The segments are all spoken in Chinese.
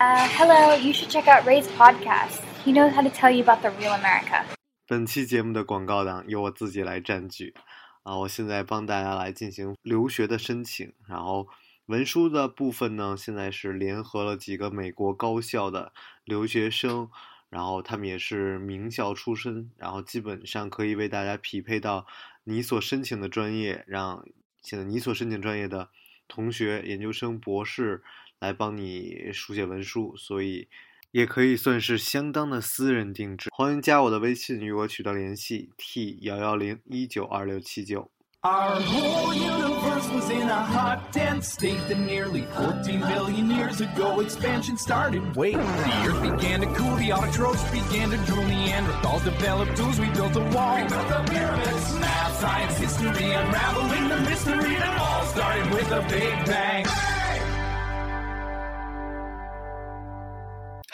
Uh, hello, you should check out Ray's podcast. He knows how to tell you about the real America. 本期节目的广告档由我自己来占据啊！我现在帮大家来进行留学的申请，然后文书的部分呢，现在是联合了几个美国高校的留学生，然后他们也是名校出身，然后基本上可以为大家匹配到你所申请的专业，让现在你所申请专业的同学、研究生、博士来帮你书写文书，所以也可以算是相当的私人定制。欢迎加我的微信与我取得联系，t 幺幺零一九二六七九。Our whole universe was in a hot, dense state that nearly 14 billion years ago expansion started. Wait, the earth began to cool, the autotrophs began to drool, Neanderthals developed tools, we built a wall. We built the pyramids, math, science, history, unraveling the mystery that all started with a big bang.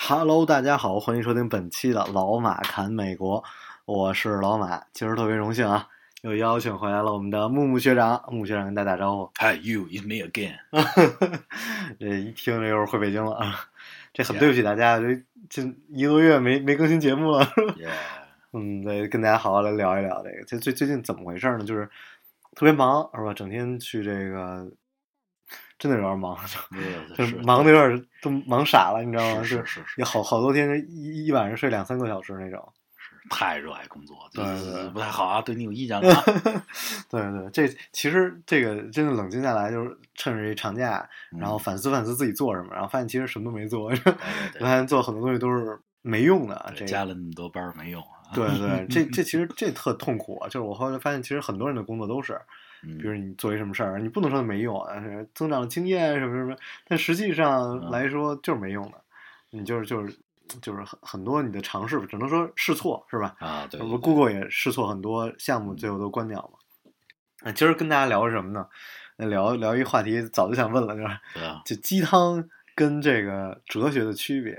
Hello，大家好，欢迎收听本期的老马侃美国，我是老马。今儿特别荣幸啊，又邀请回来了我们的木木学长，木木学长跟大家打招呼。Hi, you, it's me again. 这一听这又是回北京了啊，这很对不起大家，这这一个多月没没更新节目了。Yeah，嗯，对，跟大家好好来聊一聊这个。这最最近怎么回事呢？就是特别忙，是吧？整天去这个，真的有点忙，就是是忙的有点都忙傻了，你知道吗？是就是是是有好好多天一一晚上睡两三个小时那种。太热爱工作，对不太好啊，对你有意见啊。对对，这其实这个真的冷静下来，就是趁着这长假，然后反思反思自己做什么，然后发现其实什么都没做，发现 做很多东西都是没用的。这加了那么多班没用啊。对对，这这其实这特痛苦啊！就是我后来发现，其实很多人的工作都是，嗯，比如你做一什么事儿，你不能说没用啊，是增长了经验什么什么，但实际上嗯来说就是没用的。你就是就是就是很很多你的尝试，只能说试错是吧？啊，对不对对 Google 也试错很多项目，最后都关掉了。那今儿跟大家聊什么呢？那聊聊一话题，早就想问了，就是 就鸡汤跟这个哲学的区别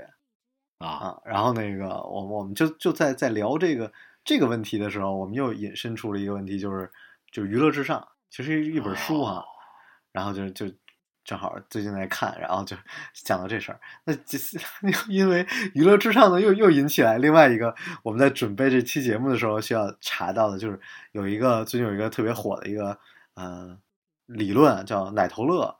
啊，啊。然后那个我我们就就在在聊这个这个问题的时候，我们又引申出了一个问题，就是就是娱乐至上，其实一本书啊，哦然后就就正好最近在看，然后就讲到这事儿。那就是 因为娱乐至上呢，又又引起来另外一个我们在准备这期节目的时候需要查到的，就是有一个最近有一个特别火的一个呃理论叫奶头乐，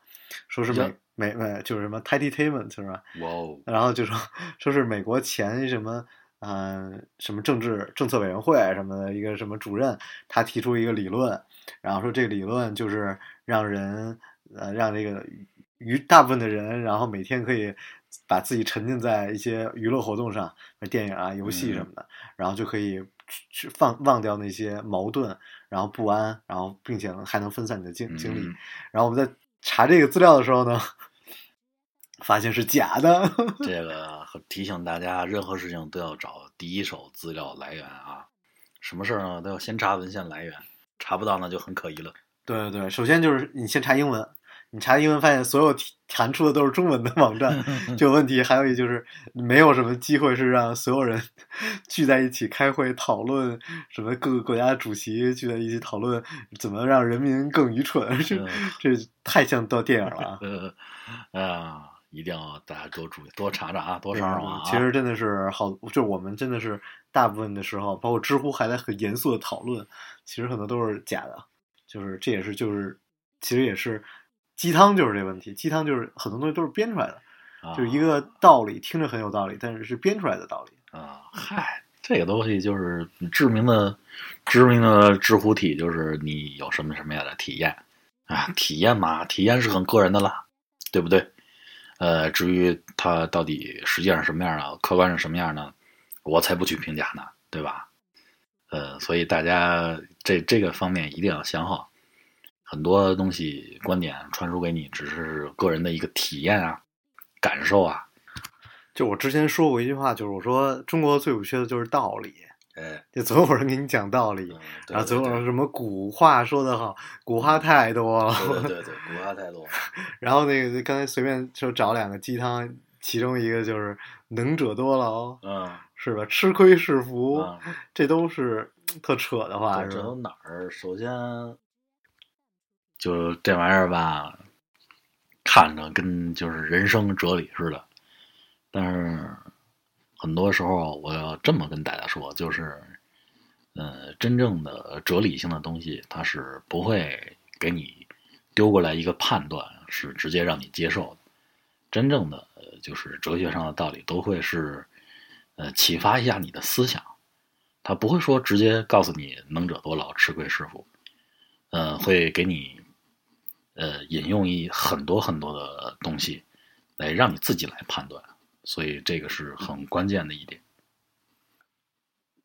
说是美美美就是什么 tititainment 是吧？哇哦，然后就说 说是美国前什么嗯、呃什么政治政策委员会什么的一个什么主任，他提出一个理论，然后说这个理论就是让人呃让这个娱大部分的人，然后每天可以把自己沉浸在一些娱乐活动上，电影啊、游戏什么的，然后就可以去去放忘掉那些矛盾，然后不安，然后并且还能分散你的精精力。嗯然后我们在查这个资料的时候呢，发现是假的。这个提醒大家，任何事情都要找第一手资料来源啊。什么事儿呢，都要先查文献来源，查不到那就很可疑了。对对对，首先就是你先查英文，你查英文发现所有提弹出的都是中文的网站，就有问题。还有一就是没有什么机会是让所有人 聚在一起开会讨论什么各个国家的主席聚在一起讨论怎么让人民更愚蠢，这嗯这太像到电影了啊。呃啊，一定要大家多注意，多查查啊，多上上网啊。其实真的是好，就我们真的是大部分的时候，包括知乎还在很严肃的讨论，其实很多都是假的，就是这也是就是其实也是鸡汤，就是这问题，鸡汤就是很多东西都是编出来的，啊就是一个道理，听着很有道理，但是是编出来的道理。啊，嗨，这个东西就是知名的、知名的知乎体，就是你有什么什么样的体验啊？体验嘛，体验是很个人的啦，对不对？呃，至于它到底实际上什么样的，客观是什么样呢，我才不去评价呢，对吧？呃，所以大家这这个方面一定要想好，很多东西观点传输给你，只是个人的一个体验啊、感受啊，就我之前说过一句话，就是我说中国最不缺的就是道理，哎，就总有人给你讲道理，嗯对然后总有对人什么古话说得好，古话太多了。对对对对，古话太多。然后那个刚才随便就找两个鸡汤，其中一个就是能者多劳，嗯，是吧？吃亏是福，啊，这都是特扯的话，这都？哪儿？首先，就这玩意儿吧，看着跟就是人生哲理似的。但是很多时候我要这么跟大家说，就是，呃，真正的哲理性的东西，它是不会给你丢过来一个判断，是直接让你接受的。真正的就是哲学上的道理，都会是呃启发一下你的思想，他不会说直接告诉你“能者多劳，吃亏是福”，呃，会给你呃引用一很多很多的东西来让你自己来判断，所以这个是很关键的一点。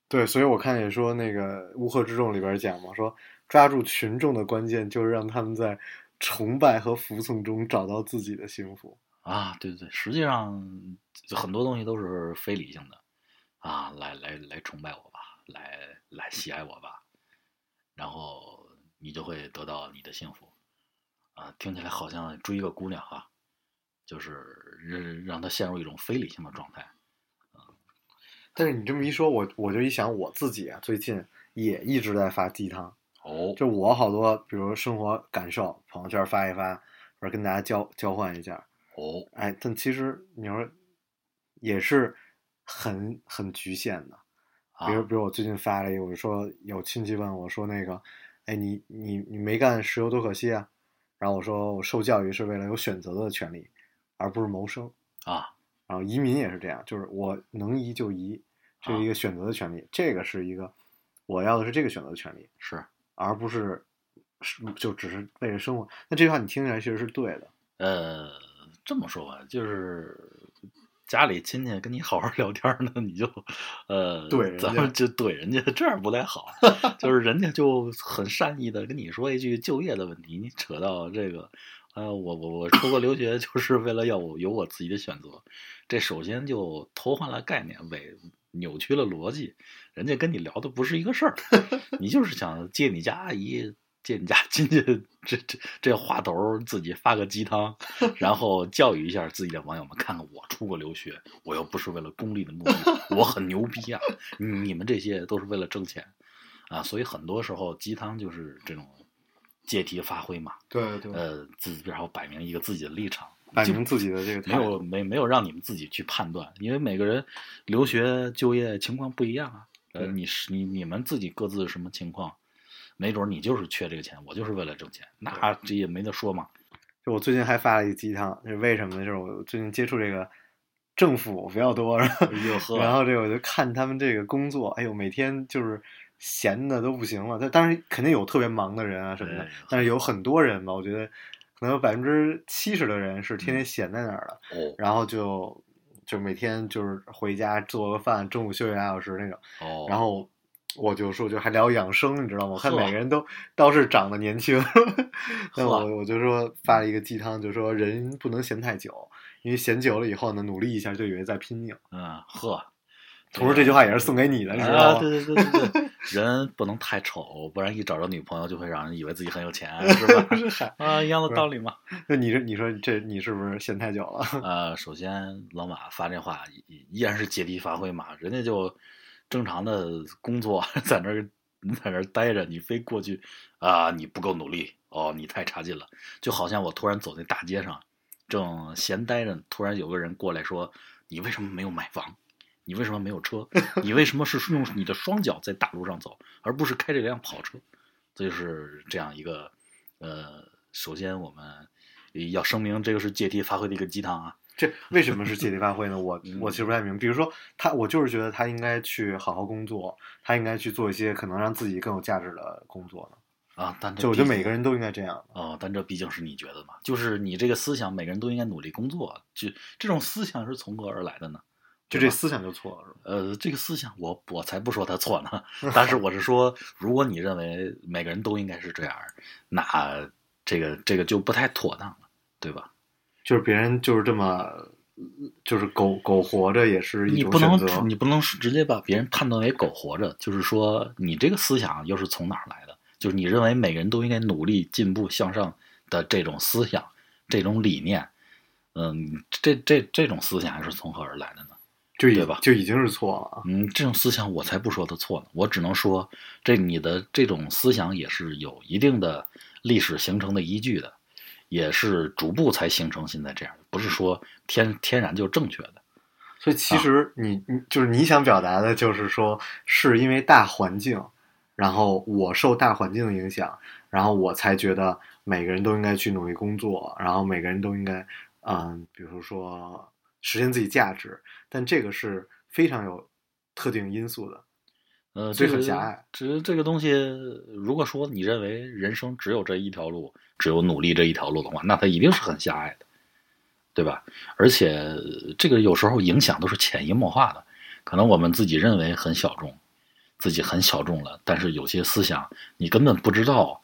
对，所以我看也说那个《乌合之众》里边讲嘛，说抓住群众的关键就是让他们在崇拜和服从中找到自己的幸福。啊，对对对，实际上很多东西都是非理性的啊，来来来崇拜我吧，来来喜爱我吧，然后你就会得到你的幸福啊，听起来好像追一个姑娘哈，就是让让他陷入一种非理性的状态。但是你这么一说，我我就一想我自己啊，最近也一直在发鸡汤。哦，就我好多，比如生活感受，朋友圈发一发，或者跟大家交交换一下。哦，哎，但其实你说也是很很局限的。啊比如，比如我最近发了一个，我就说有亲戚问我说那个，哎，你你你没干石油多可惜啊。然后我说我受教育是为了有选择的权利，而不是谋生。啊，然后移民也是这样，就是我能移就移，这是一个选择的权利，这个是一个我要的是这个选择的权利，是，而不是是就只是为了生活。那这句话你听起来其实是对的，呃，这么说吧，就是家里亲戚跟你好好聊天呢，你就呃，怼人家咱们就怼人家，这样不太好。就是人家就很善意的跟你说一句就业的问题，你扯到这个，呃，我我我出国留学 就是为了要我有我自己的选择，这首先就偷换了概念，伪扭曲了逻辑。人家跟你聊的不是一个事儿，你就是想借你家阿姨。借你家亲戚这这这话头自己发个鸡汤，然后教育一下自己的网友们，看看我出国留学，我又不是为了功利的目的，我很牛逼啊！你们这些都是为了挣钱啊，所以很多时候鸡汤就是这种借题发挥嘛，对对呃，自然后摆明一个自己的立场，摆明自己的这个没有没没有让你们自己去判断，因为每个人留学就业情况不一样啊。呃，你是你你们自己各自什么情况，没准你就是缺这个钱，我就是为了挣钱，那这也没得说嘛。就我最近还发了一个鸡汤，是为什么呢？就是我最近接触这个政府比较多，然后然后这个我就看他们这个工作，哎呦，每天就是闲的都不行了。但当然肯定有特别忙的人啊什么的哎，但是有很多人吧，我觉得可能有百分之七十的人是天天闲在那儿的，哦然后就就每天就是回家做个饭，中午休息俩小时那种。哦，然后我就说，就还聊养生，你知道吗？我看每个人都倒是长得年轻。那我我就说发了一个鸡汤，就说人不能闲太久，因为闲久了以后呢，努力一下就以为在拼命。嗯呵，同时这句话也是送给你的，你知道啊，吗？对对对对对，人不能太丑，不然一找着女朋友就会让人以为自己很有钱，是吧？是啊，一样的道理嘛。那你说你说这你是不是闲太久了？呃，首先老马发这话依依然是借题发挥嘛，人家就正常的工作在那儿，你在那儿待着，你非过去啊、你不够努力哦，你太差劲了，就好像我突然走在大街上，正闲待着，突然有个人过来说，你为什么没有买房？你为什么没有车？你为什么是用你的双脚在大路上走，而不是开这辆跑车？这就是这样一个，呃，首先我们要声明，这个是借题发挥的一个鸡汤啊。这为什么是借题发挥呢？我嗯我其实不太明白。比如说他，我就是觉得他应该去好好工作，他应该去做一些可能让自己更有价值的工作呢。啊，但这就我觉得每个人都应该这样啊。哦，但这毕竟是你觉得嘛，就是你这个思想，每个人都应该努力工作，就这种思想是从何而来的呢？就这思想就错了？呃，这个思想我我才不说他错呢，但是我是说，如果你认为每个人都应该是这样，那这个这个就不太妥当了，对吧？就是别人就是这么，就是苟苟活着也是一你不能。你不能直接把别人判断为苟活着，就是说你这个思想又是从哪儿来的？就是你认为每个人都应该努力进步向上的这种思想、这种理念，嗯，这这这种思想是从何而来的呢？就已对吧就已经是错了啊。嗯，这种思想我才不说它错呢，我只能说这你的这种思想也是有一定的历史形成的依据的，也是逐步才形成现在这样的，不是说天 天然就正确的。所以其实你你就是你想表达的，就是说是因为大环境，然后我受大环境的影响，然后我才觉得每个人都应该去努力工作，然后每个人都应该嗯，比如说实现自己价值，但这个是非常有特定因素的。呃，这个很狭隘。这这个东西，如果说你认为人生只有这一条路，只有努力这一条路的话，那它一定是很狭隘的，对吧？而且这个有时候影响都是潜移默化的，可能我们自己认为很小众，自己很小众了，但是有些思想你根本不知道，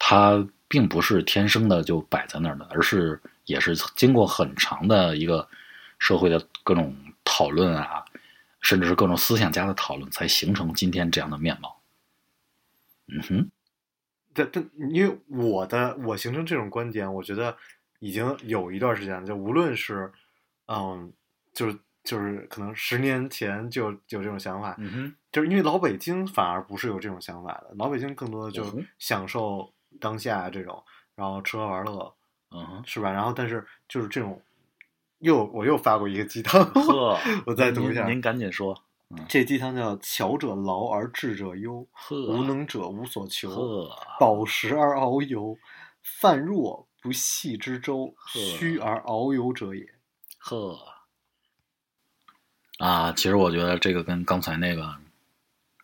它并不是天生的就摆在那儿的，而是也是经过很长的一个社会的各种讨论啊，甚至是各种思想家的讨论，才形成今天这样的面貌。嗯哼，但但因为我的我形成这种观点，我觉得已经有一段时间了，就无论是嗯，就是就是可能十年前就有这种想法，嗯哼，就是因为老北京反而不是有这种想法的，老北京更多的就是享受当下这种，然后吃喝玩乐，嗯哼，是吧？然后但是就是这种，又我又发过一个鸡汤，呵，我再读一下您您赶紧说，这鸡汤叫“巧者劳而智者忧，呵，无能者无所求，呵，饱食而遨游，泛若不系之舟，呵虚而遨游者也。呵，啊，其实我觉得这个跟刚才那个，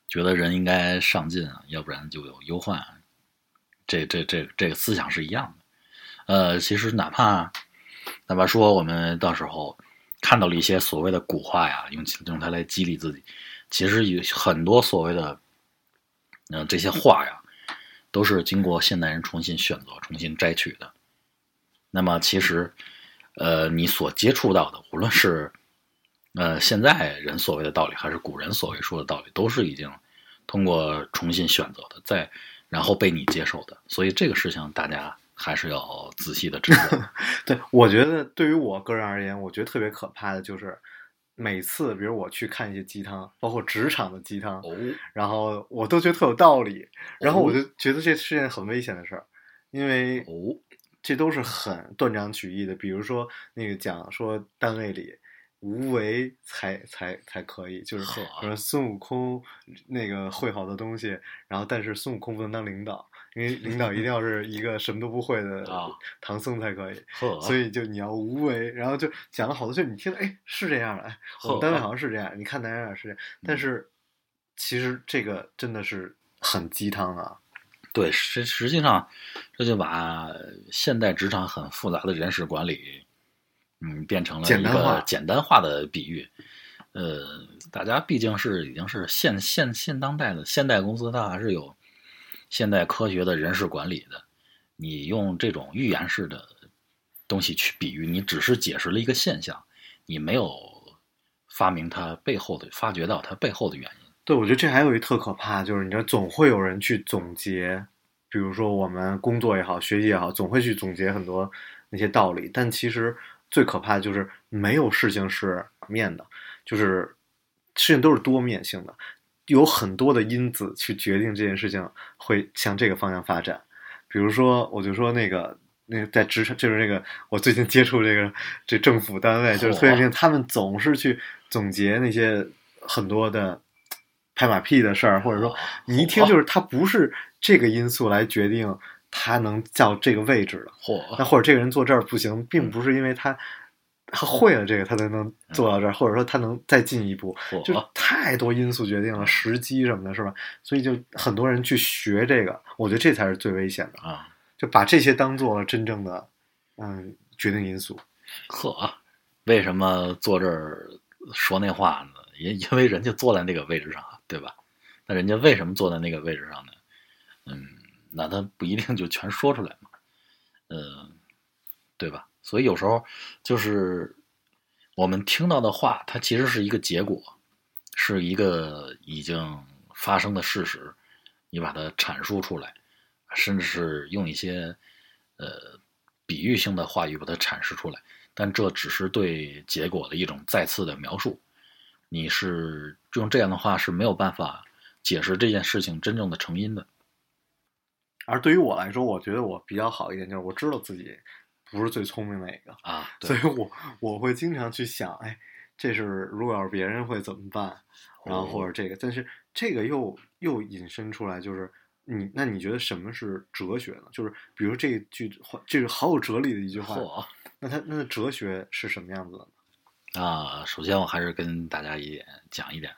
觉得人应该上进啊，要不然就有忧患，这这这这个思想是一样的。呃，其实哪怕那么说我们到时候看到了一些所谓的古话呀，用用它来激励自己，其实有很多所谓的，嗯、这些话呀，都是经过现代人重新选择、重新摘取的。那么其实，呃，你所接触到的，无论是呃现在人所谓的道理，还是古人所谓说的道理，都是已经通过重新选择的，再然后被你接受的。所以这个事情大家还是要仔细的知道。对，我觉得对于我个人而言，我觉得特别可怕的就是，每次比如我去看一些鸡汤，包括职场的鸡汤，哦，然后我都觉得特有道理，然后我哦就觉得这是件很危险的事儿，因为哦，这都是很断章取义的。比如说那个讲说单位里无为才才才可以，就是呵说孙悟空那个会好多东西，然后但是孙悟空不能当领导，因为领导一定要是一个什么都不会的啊唐僧才可以。呵，所以就你要无为，然后就讲了好多，就你听，哎，是这样的，哎，我们单位好像是这样，你看哪哪哪是这样，但是其实这个真的是很鸡汤啊。对，实实际上这就把现代职场很复杂的人事管理，嗯，变成了一简单化个简单化的比喻。呃，大家毕竟是已经是现现现当代的现代公司，它还是有现代科学的人事管理的。你用这种预言式的东西去比喻，你只是解释了一个现象，你没有发明它背后的、发掘到它背后的原因。对，我觉得这还有一特可怕，就是你知道，总会有人去总结，比如说我们工作也好，学习也好，总会去总结很多那些道理。但其实最可怕的就是没有事情是面的，就是事情都是多面性的，有很多的因子去决定这件事情会向这个方向发展。比如说，我就说那个。那个在职场就是那个，我最近接触这个这政府单位，就是特别明显，他们总是去总结那些很多的拍马屁的事儿，或者说你一听就是他不是这个因素来决定他能叫这个位置的，那，或者这个人坐这儿不行，并不是因为他他会了这个他才能做到这儿，或者说他能再进一步，就嚯，太多因素决定了时机什么的，是吧？所以就很多人去学这个，我觉得这才是最危险的，啊，就把这些当做了真正的嗯决定因素。呵，为什么坐这儿说那话呢？因因为人家坐在那个位置上，对吧？那人家为什么坐在那个位置上呢？嗯，那他不一定就全说出来嘛，嗯，对吧？所以有时候就是我们听到的话，它其实是一个结果，是一个已经发生的事实，你把它阐述出来，甚至是用一些呃比喻性的话语把它阐释出来，但这只是对结果的一种再次的描述。你是用这样的话是没有办法解释这件事情真正的成因的。而对于我来说，我觉得我比较好一点，就是我知道自己不是最聪明的一个，啊，所以我我会经常去想，哎，这是如果要是别人会怎么办？然后或者这个，但是这个又又引申出来，就是你那你觉得什么是哲学呢？就是比如这句话，这是好有哲理的一句话，嚯那它那哲学是什么样子的呢？啊！首先我还是跟大家一点讲一点，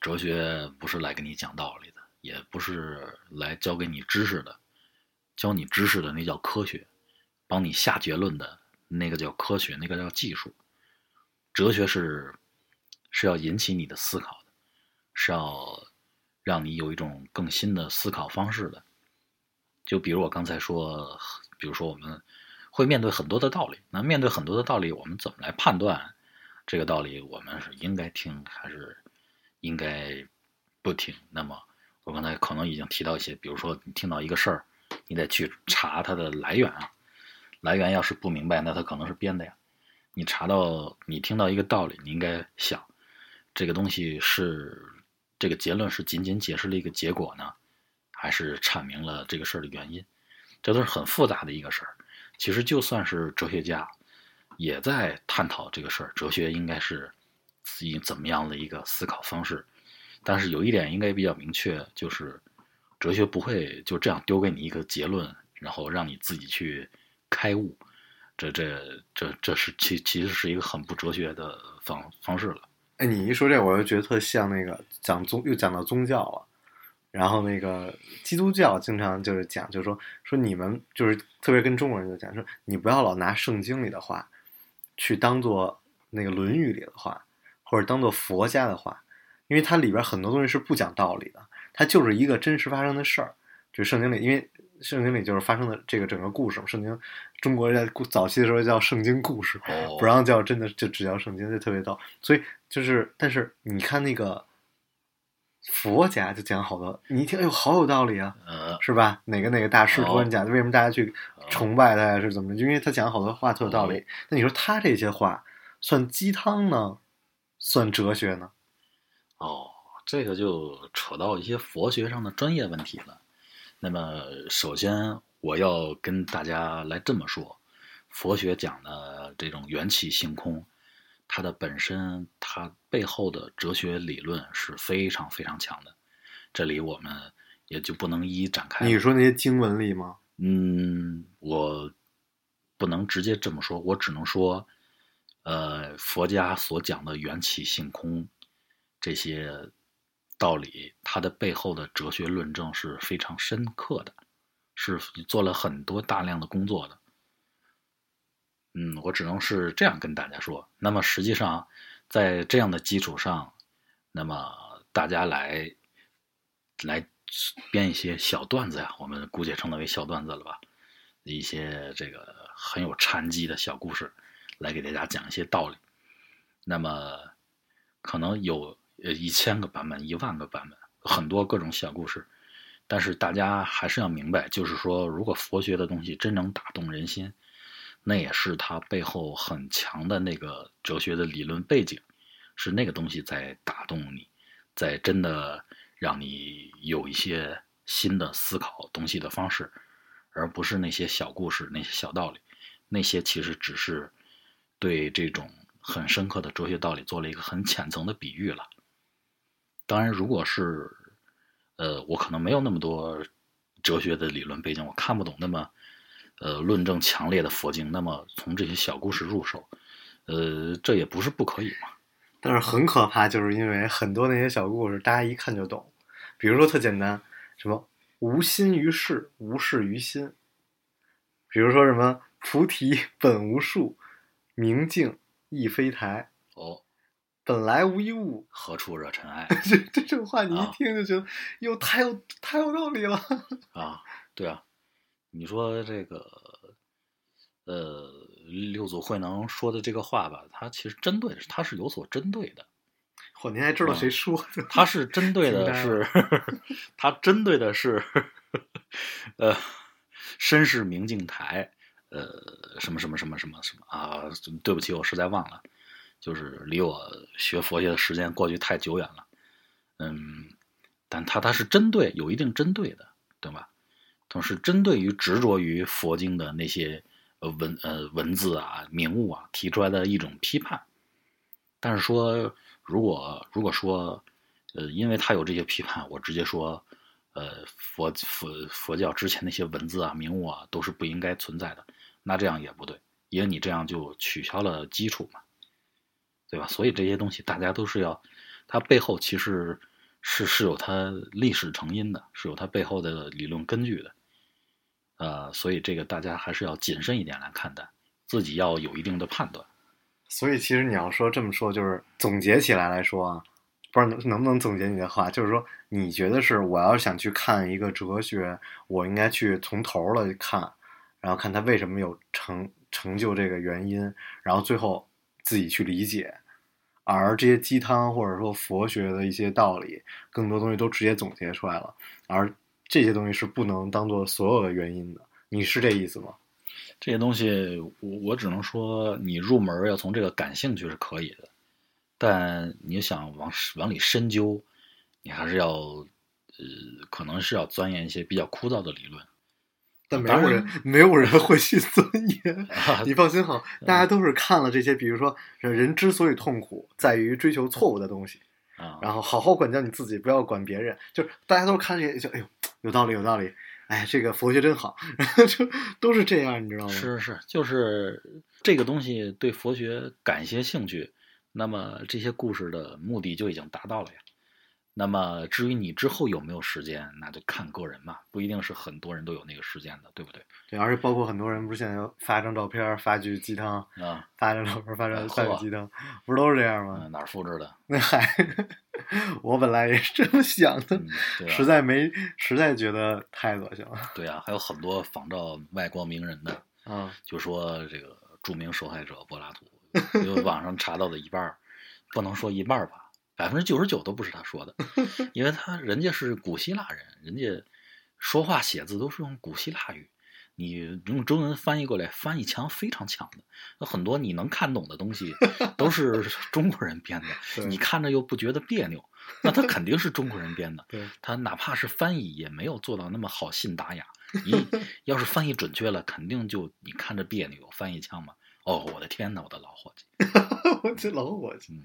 哲学不是来跟你讲道理的，也不是来教给你知识的，教你知识的那叫科学，帮你下结论的那个叫科学，那个叫技术。哲学是是要引起你的思考的，是要让你有一种更新的思考方式的。就比如我刚才说，比如说我们会面对很多的道理，那面对很多的道理，我们怎么来判断这个道理我们是应该听还是应该不听？那么我刚才可能已经提到一些，比如说你听到一个事儿，你得去查它的来源啊，来源要是不明白，那它可能是编的呀。你查到你听到一个道理，你应该想，这个东西是这个结论是仅仅解释了一个结果呢，还是阐明了这个事儿的原因？这都是很复杂的一个事儿。其实就算是哲学家，也在探讨这个事儿。哲学应该是以怎么样的一个思考方式？但是有一点应该比较明确，就是哲学不会就这样丢给你一个结论，然后让你自己去开悟。这这这这是其其实是一个很不哲学的方方式了。哎，你一说这，我就觉得特像那个讲宗，又讲到宗教了。然后那个基督教经常就是讲，就是说说你们就是特别跟中国人就讲说，你不要老拿圣经里的话去当做那个《论语》里的话，或者当做佛家的话，因为它里边很多东西是不讲道理的，它就是一个真实发生的事儿。就圣经里，因为圣经里就是发生的这个整个故事嘛。圣经中国在早期的时候叫圣经故事，哦不让叫真的就只叫圣经，就特别逗。所以就是，但是你看那个佛家就讲好多，你一听，哎呦，好有道理啊，呃，是吧？哪个哪个大师突然讲，为什么大家去哦崇拜他呀？是怎么？因为他讲好多话特有道理。那你说他这些话算鸡汤呢，算哲学呢？哦，这个就扯到一些佛学上的专业问题了。那么，首先我要跟大家来这么说，佛学讲的这种缘起性空，它的本身，它背后的哲学理论是非常非常强的。这里我们也就不能一一展开。你说那些经文里吗？嗯，我不能直接这么说，我只能说，呃，佛家所讲的缘起性空这些道理，它的背后的哲学论证是非常深刻的，是做了很多大量的工作的。嗯，我只能是这样跟大家说。那么实际上，在这样的基础上，那么大家来来编一些小段子呀，我们姑且称它为小段子了吧，一些这个很有禅机的小故事，来给大家讲一些道理。那么可能有呃一千个版本、一万个版本，很多各种小故事。但是大家还是要明白，就是说，如果佛学的东西真能打动人心，那也是它背后很强的那个哲学的理论背景，是那个东西在打动你，在真的让你有一些新的思考东西的方式，而不是那些小故事、那些小道理，那些其实只是对这种很深刻的哲学道理做了一个很浅层的比喻了。当然，如果是呃，我可能没有那么多哲学的理论背景，我看不懂那么呃论证强烈的佛经，那么从这些小故事入手，呃，这也不是不可以嘛。但是很可怕，就是因为很多那些小故事，大家一看就懂。比如说特简单，什么无心于事，无事于心。比如说什么菩提本无树，明镜亦非台，哦，本来无一物。何处惹尘埃 这这种话你一啊听就觉得，哟，太有太有道理了。啊？对啊，你说这个，呃，六祖慧能说的这个话吧，他其实针对的是，他是有所针对的。�i，您还知道谁说的？他是针对的 是，他针对的是，呃，身世明镜台，呃，什么什么什么什么什么啊？对不起，我实在忘了，就是离我学佛学的时间过去太久远了，嗯，但他他是针对有一定针对的，对吧？同时针对于执着于佛经的那些呃文呃文字啊名物啊提出来的一种批判，但是说，如果如果说，呃，因为他有这些批判，我直接说，呃，佛佛佛教之前那些文字啊、名物啊都是不应该存在的，那这样也不对，因为你这样就取消了基础嘛，对吧？所以这些东西大家都是要，它背后其实是是有它历史成因的，是有它背后的理论根据的，呃，所以这个大家还是要谨慎一点来看待，自己要有一定的判断。所以其实你要说这么说，就是总结起来来说啊，不知道能能不能总结你的话，就是说你觉得是我要想去看一个哲学，我应该去从头了看，然后看它为什么有成成就这个原因，然后最后自己去理解。而这些鸡汤或者说佛学的一些道理，更多东西都直接总结出来了，而这些东西是不能当做所有的原因的。你是这意思吗？这些东西，我我只能说，你入门要从这个感兴趣是可以的，但你想往往里深究，你还是要，呃，可能是要钻研一些比较枯燥的理论。但没有人，没有人会去钻研。你放心好，大家都是看了这些，比如说，人之所以痛苦，在于追求错误的东西。啊，然后好好管教你自己，不要管别人。就是大家都是看这些，就哎呦，有道理，有道理。哎，这个佛学真好，就都是这样，你知道吗？是是，就是这个东西对佛学感些兴趣，那么这些故事的目的就已经达到了呀。那么至于你之后有没有时间，那就看个人嘛，不一定是很多人都有那个时间的，对不对？对，而且包括很多人不是现在发张照片发句鸡汤啊，发张照片发张发句鸡汤，不是都是这样吗？哪儿复制的？那还，我本来也是这么想的，实在没，实在觉得太恶心了。对啊，还有很多仿照外国名人的啊，就说这个著名受害者柏拉图，就网上查到的一半不能说一半吧。百分之九十九都不是他说的，因为他人家是古希腊人，人家说话写字都是用古希腊语，你用中文翻译过来，翻译腔非常强的。那很多你能看懂的东西 都是中国人编的，你看着又不觉得别扭，那他肯定是中国人编的。他哪怕是翻译也没有做到那么好信达雅。你要是翻译准确了，肯定就你看着别扭，翻译腔嘛。哦，我的天哪，我的老伙计，我这老伙计，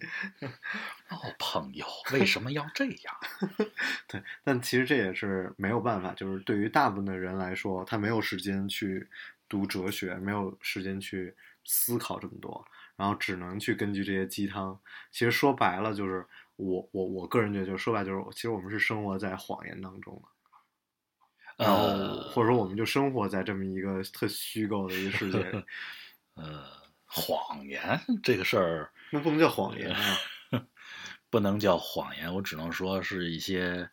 哦，朋友，为什么要这样？对，但其实这也是没有办法，就是对于大部分的人来说，他没有时间去读哲学，没有时间去思考这么多，然后只能去根据这些鸡汤。其实说白了，就是我我我个人觉得，就是说白，就是其实我们是生活在谎言当中的，然后或者说我们就生活在这么一个特虚构的一个世界里。呃，谎言这个事儿，那不能叫谎言啊，不能叫谎言，我只能说是一些，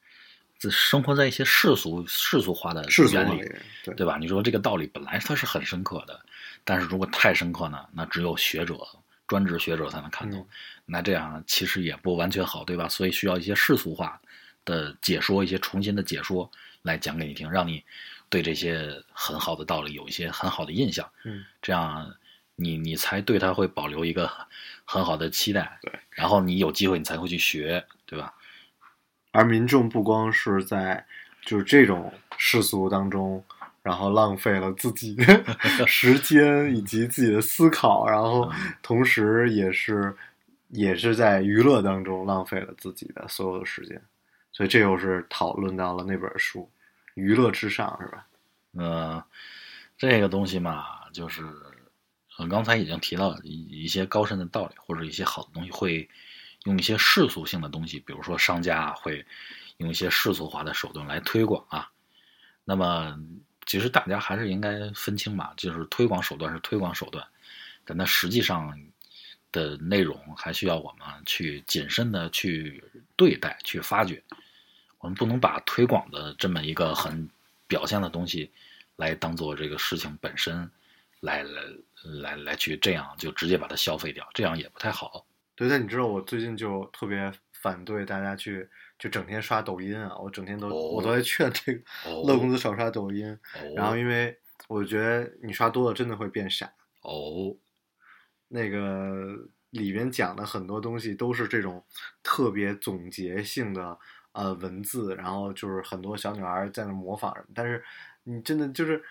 生活在一些世俗世俗化的原理，对对吧？你说这个道理本来它是很深刻的，但是如果太深刻呢，那只有学者、专职学者才能看懂，那这样其实也不完全好，对吧？所以需要一些世俗化的解说，一些重新的解说来讲给你听，让你对这些很好的道理有一些很好的印象，嗯，这样。你你才对他会保留一个很好的期待，对，然后你有机会你才会去学，对吧？而民众不光是在就是这种世俗当中，然后浪费了自己的 时间以及自己的思考，然后同时也是也是在娱乐当中浪费了自己的所有的时间，所以这又是讨论到了那本书《娱乐至上》，是吧？嗯，这个东西嘛，就是。我们刚才已经提到一一些高深的道理，或者一些好的东西，会用一些世俗性的东西，比如说商家会用一些世俗化的手段来推广啊。那么，其实大家还是应该分清嘛，就是推广手段是推广手段，但它实际上的内容还需要我们去谨慎的去对待、去发掘。我们不能把推广的这么一个很表象的东西来当做这个事情本身来来。来来去这样就直接把它消费掉，这样也不太好。对，但你知道我最近就特别反对大家去就整天刷抖音啊，我整天都我都在劝这个乐公子少刷抖音。然后因为我觉得你刷多了真的会变傻。哦，那个里面讲的很多东西都是这种特别总结性的呃文字，然后就是很多小女孩在那模仿什么，但是你真的就是。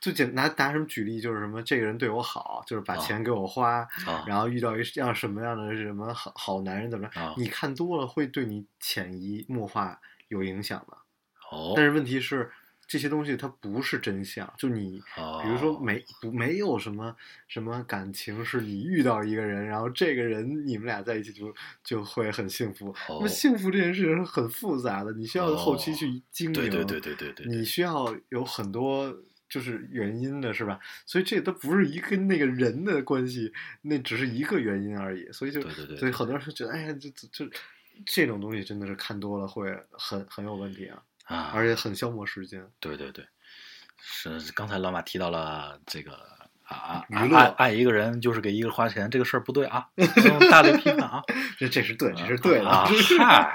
就简拿拿什么举例，就是什么这个人对我好，就是把啊钱给我花，啊然后遇到一样什么样的什么好好男人怎么着，啊你看多了会对你潜移默化有影响的。哦，但是问题是，这些东西它不是真相，就你。哦比如说没不没有什么什么感情，是你遇到一个人，然后这个人你们俩在一起就就会很幸福。那幸福这件事情是很复杂的，你需要后期去经营。对对对对对对，你需要有很多就是原因的，是吧？所以这都不是一跟那个人的关系，那只是一个原因而已。所以就对对对所以很多人就觉得，哎呀，这这这这种东西真的是看多了会很很有问题啊，啊，而且很消磨时间。对对对，是刚才老马提到了这个啊啊，娱乐爱爱一个人就是给一个人花钱，这个事儿不对啊，不大力批判啊，这这是对，这是对的。啊，嗨，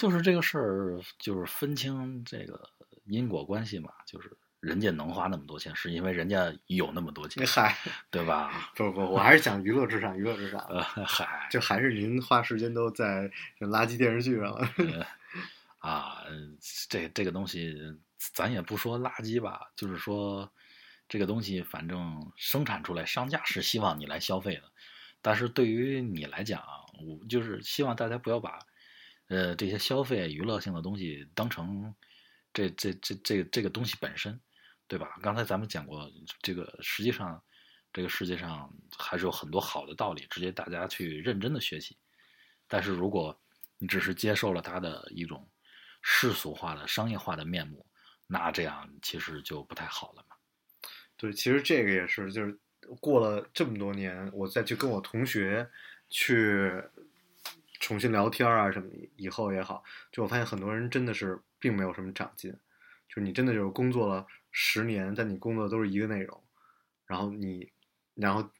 就是这个事儿，就是分清这个因果关系嘛，就是人家能花那么多钱，是因为人家有那么多钱，嗨，对吧？不不，我还是讲娱乐至上，娱乐至上。呃，嗨，就还是您花时间都在这垃圾电视剧上了。呃啊，这这个东西咱也不说垃圾吧，就是说这个东西反正生产出来，商家是希望你来消费的，但是对于你来讲啊，我就是希望大家不要把呃这些消费娱乐性的东西当成这这这这这个东西本身，对吧？刚才咱们讲过，这个实际上这个世界上还是有很多好的道理，直接大家去认真的学习。但是如果你只是接受了它的一种世俗化的、商业化的面目，那这样其实就不太好了嘛。对，其实这个也是，就是过了这么多年，我再去跟我同学去重新聊天啊什么，以后也好，就我发现很多人真的是并没有什么长进，就是你真的就是工作了十年，但你工作都是一个内容，然后你，然后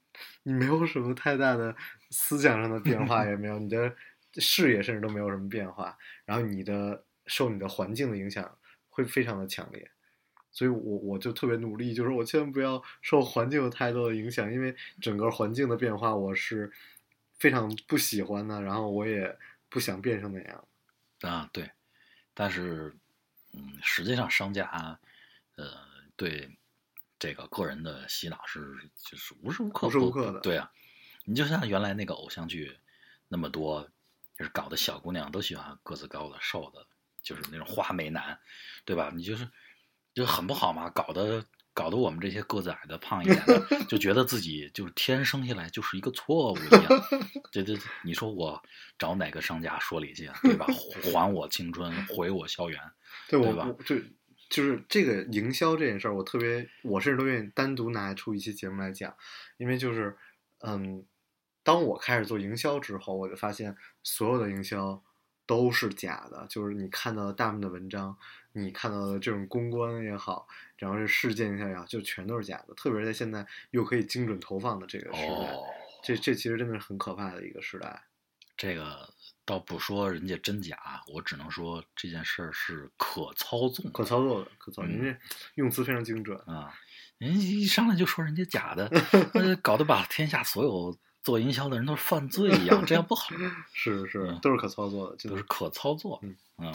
你没有什么太大的思想上的变化，也没有你的视野甚至都没有什么变化，然后你的受你的环境的影响会非常的强烈。所以我我就特别努力，就是我千万不要受环境有太多的影响，因为整个环境的变化我是非常不喜欢的，然后我也不想变成那样。啊，对，但是，嗯，实际上商家，呃，对这个个人的洗脑是就是无时无刻无时无不刻的对啊，你就像原来那个偶像剧那么多，就是搞的小姑娘都喜欢个子高的、瘦的，就是那种花美男，对吧？你就是就很不好嘛，搞得搞得我们这些个子矮的、胖一点的，就觉得自己就是天生下来就是一个错误一样。这这，你说我找哪个商家说理去啊，对吧？还我青春，回我校园。对吧我就就是这个营销这件事儿，我特别，我甚至都愿意单独拿出一期节目来讲，因为就是嗯，当我开始做营销之后，我就发现所有的营销都是假的，就是你看到的大部分的文章，你看到的这种公关也好，然后是事件也好，就全都是假的。特别是在现在又可以精准投放的这个时代，哦，这这其实真的是很可怕的一个时代。这个倒不说人家真假，我只能说这件事儿是可操纵，可操作的，可操作，嗯您这用词非常精准。啊。人一上来就说人家假的，那，搞得把天下所有做营销的人都是犯罪一样，这样不好。是是嗯，都是可操作的，真的都是可操作。嗯嗯，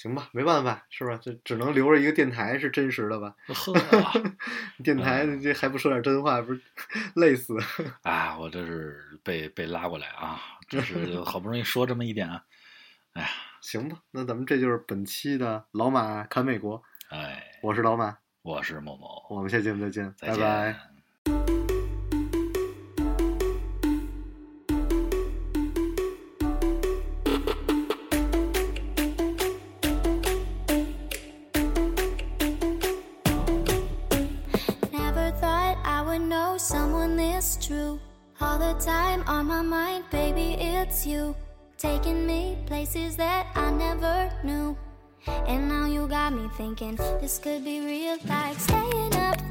行吧，没办法，是吧？这只能留着一个电台是真实的吧？呵，电台嗯这还不说点真话，不是累死？啊，我这是被被拉过来啊，这是好不容易说这么一点啊，哎呀，行吧，那咱们这就是本期的老马侃美国，哎，我是老马，我是某某，我们下期节目再见，再见。拜拜。On my mind, baby, it's you. Taking me places that I never knew. And now you got me thinking this could be real life. Staying up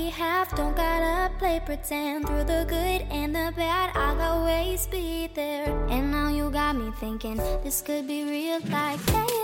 we have, don't gotta play pretend. Through the good and the bad, I'll always be there. And now you got me thinking this could be real life. Hey,